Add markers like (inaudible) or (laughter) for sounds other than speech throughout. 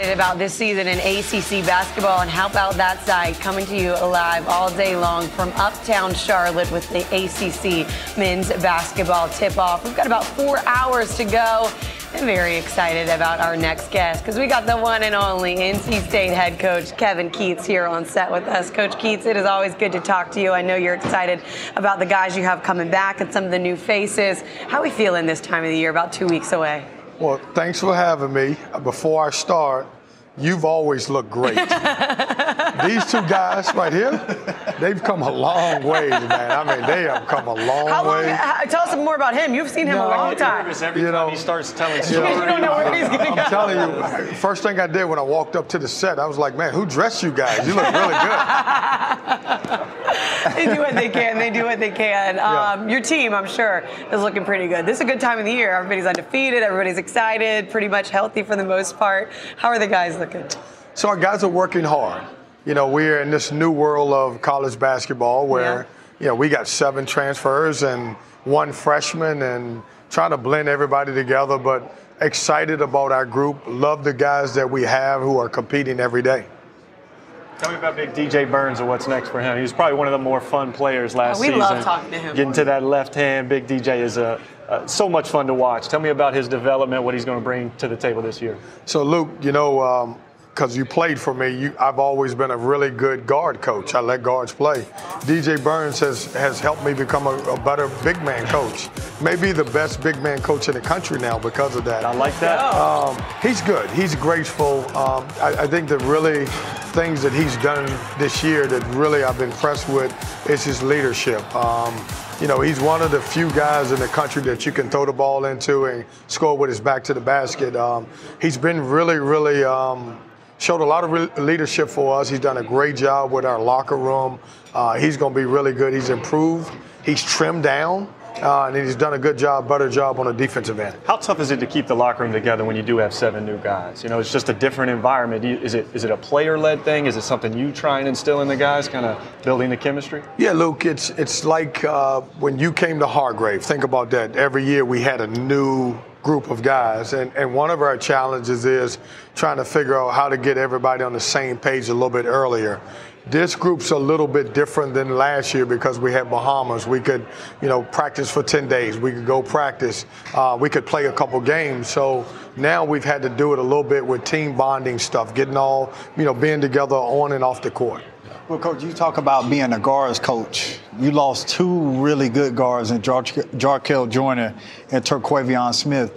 About this season in ACC basketball, and how about that side coming to you live all day long from uptown Charlotte with the ACC men's basketball tip off. We've got about four hours to go. I'm very excited about our next guest because we got the one and only NC State head coach Kevin Keatts here on set with us. Coach Keatts, it is always good to talk to you. I know you're excited about the guys you have coming back and some of the new faces. How are we feeling this time of the year, about two weeks away? Well, thanks for having me. Before I start, you've always looked great. (laughs) These two guys right here, they've come a long way, man. I mean, they have come a long How long, way. how- tell us more about him. You've seen him a long time. Every You time know- he starts telling You stories. (laughs) You don't know where he's going. I'm telling you, first thing I did when I walked up to the set, I was like, man, who dressed you guys? You look really good. (laughs) they do what they can. They do what they can. Yeah. Um, your team, I'm sure, is looking pretty good. This is a good time of the year. Everybody's undefeated. Everybody's excited. Pretty much healthy for the most part. How are the guys looking? So our guys are working hard. You know, we're in this new world of college basketball where, you know, we got seven transfers and one freshman and trying to blend everybody together, but excited about our group. Love the guys that we have who are competing every day. Tell me about Big DJ Burns and what's next for him. He was probably one of the more fun players last Oh, we season. love talking to him. Getting to that left hand, Big DJ is uh, uh, so much fun to watch. Tell me about his development, what he's going to bring to the table this year. So, Luke, you know, because you played for me, you, I've always been a really good guard coach. I let guards play. DJ Burns has, has helped me become a, a better big man coach. Maybe the best big man coach in the country now because of that. I like that. Um, he's good. He's graceful. Um, I, I think the really things that he's done this year that really I've been impressed with is his leadership. Um, you know, he's one of the few guys in the country that you can throw the ball into and score with his back to the basket. Um, he's been really, really um, showed a lot of re- leadership for us. He's done a great job with our locker room. Uh, he's going to be really good. He's improved. He's trimmed down. Uh, and he's done a good job, better job on the defensive end. How tough is it to keep the locker room together when you do have seven new guys? You know, it's just a different environment. Is it is it a player-led thing? Is it something you try and instill in the guys, kind of building the chemistry? Yeah, Luke, it's it's like uh, when you came to Hargrave. Think about that. Every year we had a new group of guys, and, and one of our challenges is trying to figure out how to get everybody on the same page a little bit earlier. This group's a little bit different than last year because we had Bahamas. We could, you know, practice for 10 days. We could go practice. Uh, we could play a couple games. So now we've had to do it a little bit with team bonding stuff, getting all, you know, being together on and off the court. Well, coach, you talk about being a guards coach. You lost two really good guards in Jar- Jarkel Joiner and Terquavion Smith.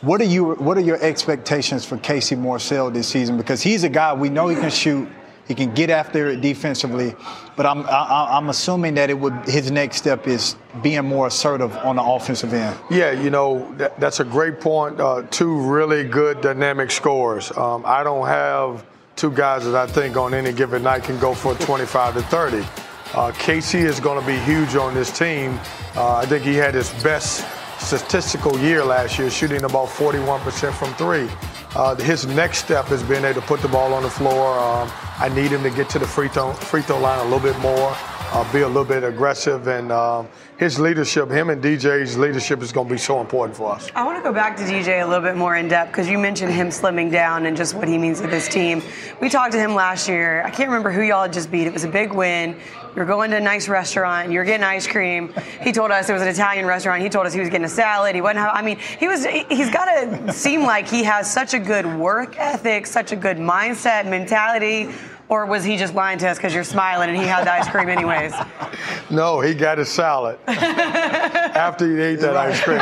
What are you? What are your expectations for Casey Morsell this season? Because he's a guy we know he can shoot, he can get after it defensively, but I'm I, I'm assuming that it would his next step is being more assertive on the offensive end. Yeah, you know, that, that's a great point. Uh, two really good dynamic scores. Um, I don't have two guys that I think on any given night can go for 25 to 30. Uh, Casey is going to be huge on this team. Uh, I think he had his best statistical year last year, shooting about 41% from three. Uh, his next step is being able to put the ball on the floor. Um, I need him to get to the free throw, free throw line a little bit more, uh, be a little bit aggressive, and um, his leadership, him and DJ's leadership is going to be so important for us. I want to go back to DJ a little bit more in depth because you mentioned him slimming down and just what he means to this team. We talked to him last year. I can't remember who y'all just beat. It was a big win. You're going to a nice restaurant. You're getting ice cream. He told us it was an Italian restaurant. He told us he was getting a salad. He wasn't. Have, I mean, he was. he- He's got to seem like he has such a good work ethic, such a good mindset, mentality. Or was he just lying to us because you're smiling and he had the ice cream anyways? No, he got his salad (laughs) after he ate that ice cream.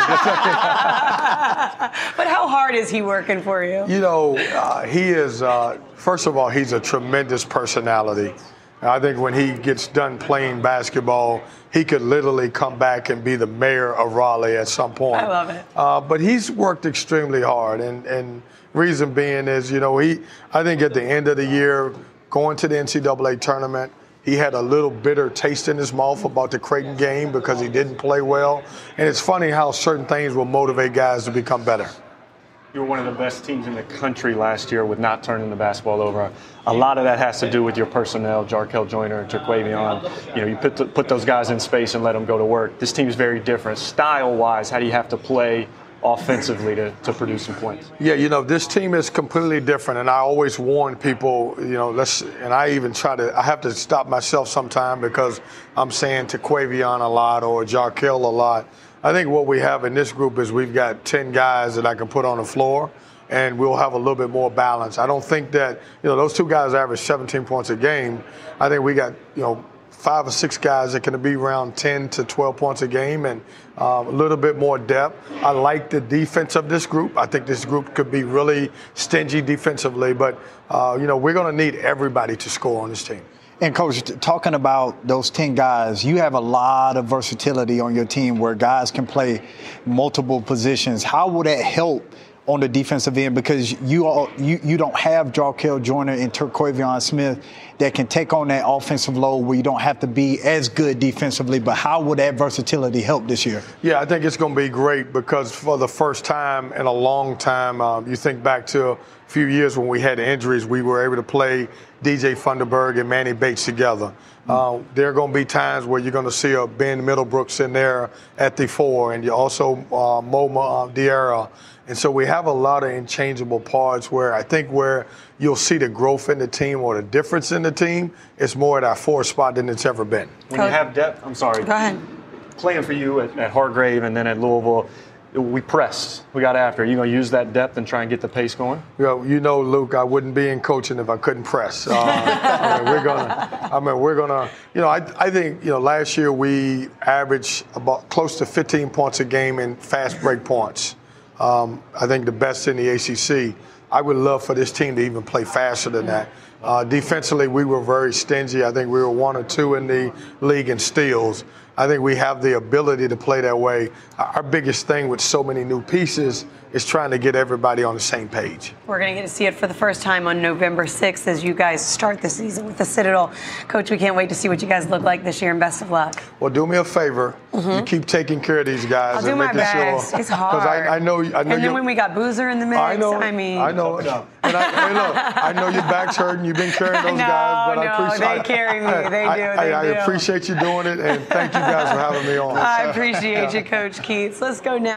But how hard is he working for you? You know, uh, he is, uh, first of all, he's a tremendous personality. I think when he gets done playing basketball, he could literally come back and be the mayor of Raleigh at some point. I love it. Uh, but he's worked extremely hard, and, and reason being is, you know, he, I think at the end of the year, going to the NCAA tournament, he had a little bitter taste in his mouth about the Creighton game because he didn't play well. And it's funny how certain things will motivate guys to become better. You were one of the best teams in the country last year with not turning the basketball over. A lot of that has to do with your personnel, Jarkel Joiner and Terquavion. You know, you put, the, put those guys in space and let them go to work. This team is very different. Style-wise, how do you have to play offensively to, to produce some points? Yeah, you know, this team is completely different, and I always warn people, you know, let's, and I even try to, I have to stop myself sometime because I'm saying Terquavion a lot or Jarkel a lot. I think what we have in this group is we've got 10 guys that I can put on the floor and we'll have a little bit more balance. I don't think that, you know, those two guys average 17 points a game. I think we got, you know, five or six guys that can be around 10 to 12 points a game and uh, a little bit more depth. I like the defense of this group. I think this group could be really stingy defensively, but, uh, you know, we're going to need everybody to score on this team. And coach, talking about those 10 guys, you have a lot of versatility on your team where guys can play multiple positions. How will that help on the defensive end because you all, you, you don't have Jarkel Joiner and Terquavion Smith that can take on that offensive load where you don't have to be as good defensively. But how will that versatility help this year? Yeah, I think it's going to be great because for the first time in a long time, um, you think back to a few years when we had injuries, we were able to play DJ Funderburk and Manny Bates together. Uh, there are going to be times where you're going to see a Ben Middlebrooks in there at the four, and you also uh, Moma uh, Diarra. And so we have a lot of interchangeable parts where I think where you'll see the growth in the team or the difference in the team, it's more at our four spot than it's ever been. When you have depth, I'm sorry. Go ahead. Playing for you at, at Hargrave and then at Louisville, we pressed. We got after. Are you going to use that depth and try and get the pace going? You know, you know, Luke, I wouldn't be in coaching if I couldn't press. Uh, I mean, we're gonna. I mean, we're gonna. You know, I, I think you know last year we averaged about close to 15 points a game in fast break points. Um, I think the best in the ACC. I would love for this team to even play faster than that. Uh, defensively, we were very stingy. I think we were one or two in the league in steals. I think we have the ability to play that way. Our biggest thing with so many new pieces is trying to get everybody on the same page. We're going to get to see it for the first time on November 6th as you guys start the season with the Citadel. Coach, we can't wait to see what you guys look like this year, and best of luck. Well, do me a favor. Mm-hmm. You keep taking care of these guys. I'll and do my best. Sure, it's (laughs) hard. Because I, I, know, I know. And then when we got Boozer in the mix, I know. I mean, I know. And I, hey, look, I know your back's hurting. You've been carrying (laughs) those no, guys, but no, I appreciate. they carry me. (laughs) They I, do. I, they I, do. appreciate you doing it, and thank you guys for having me on. I appreciate you, Coach Keatts. Let's go now.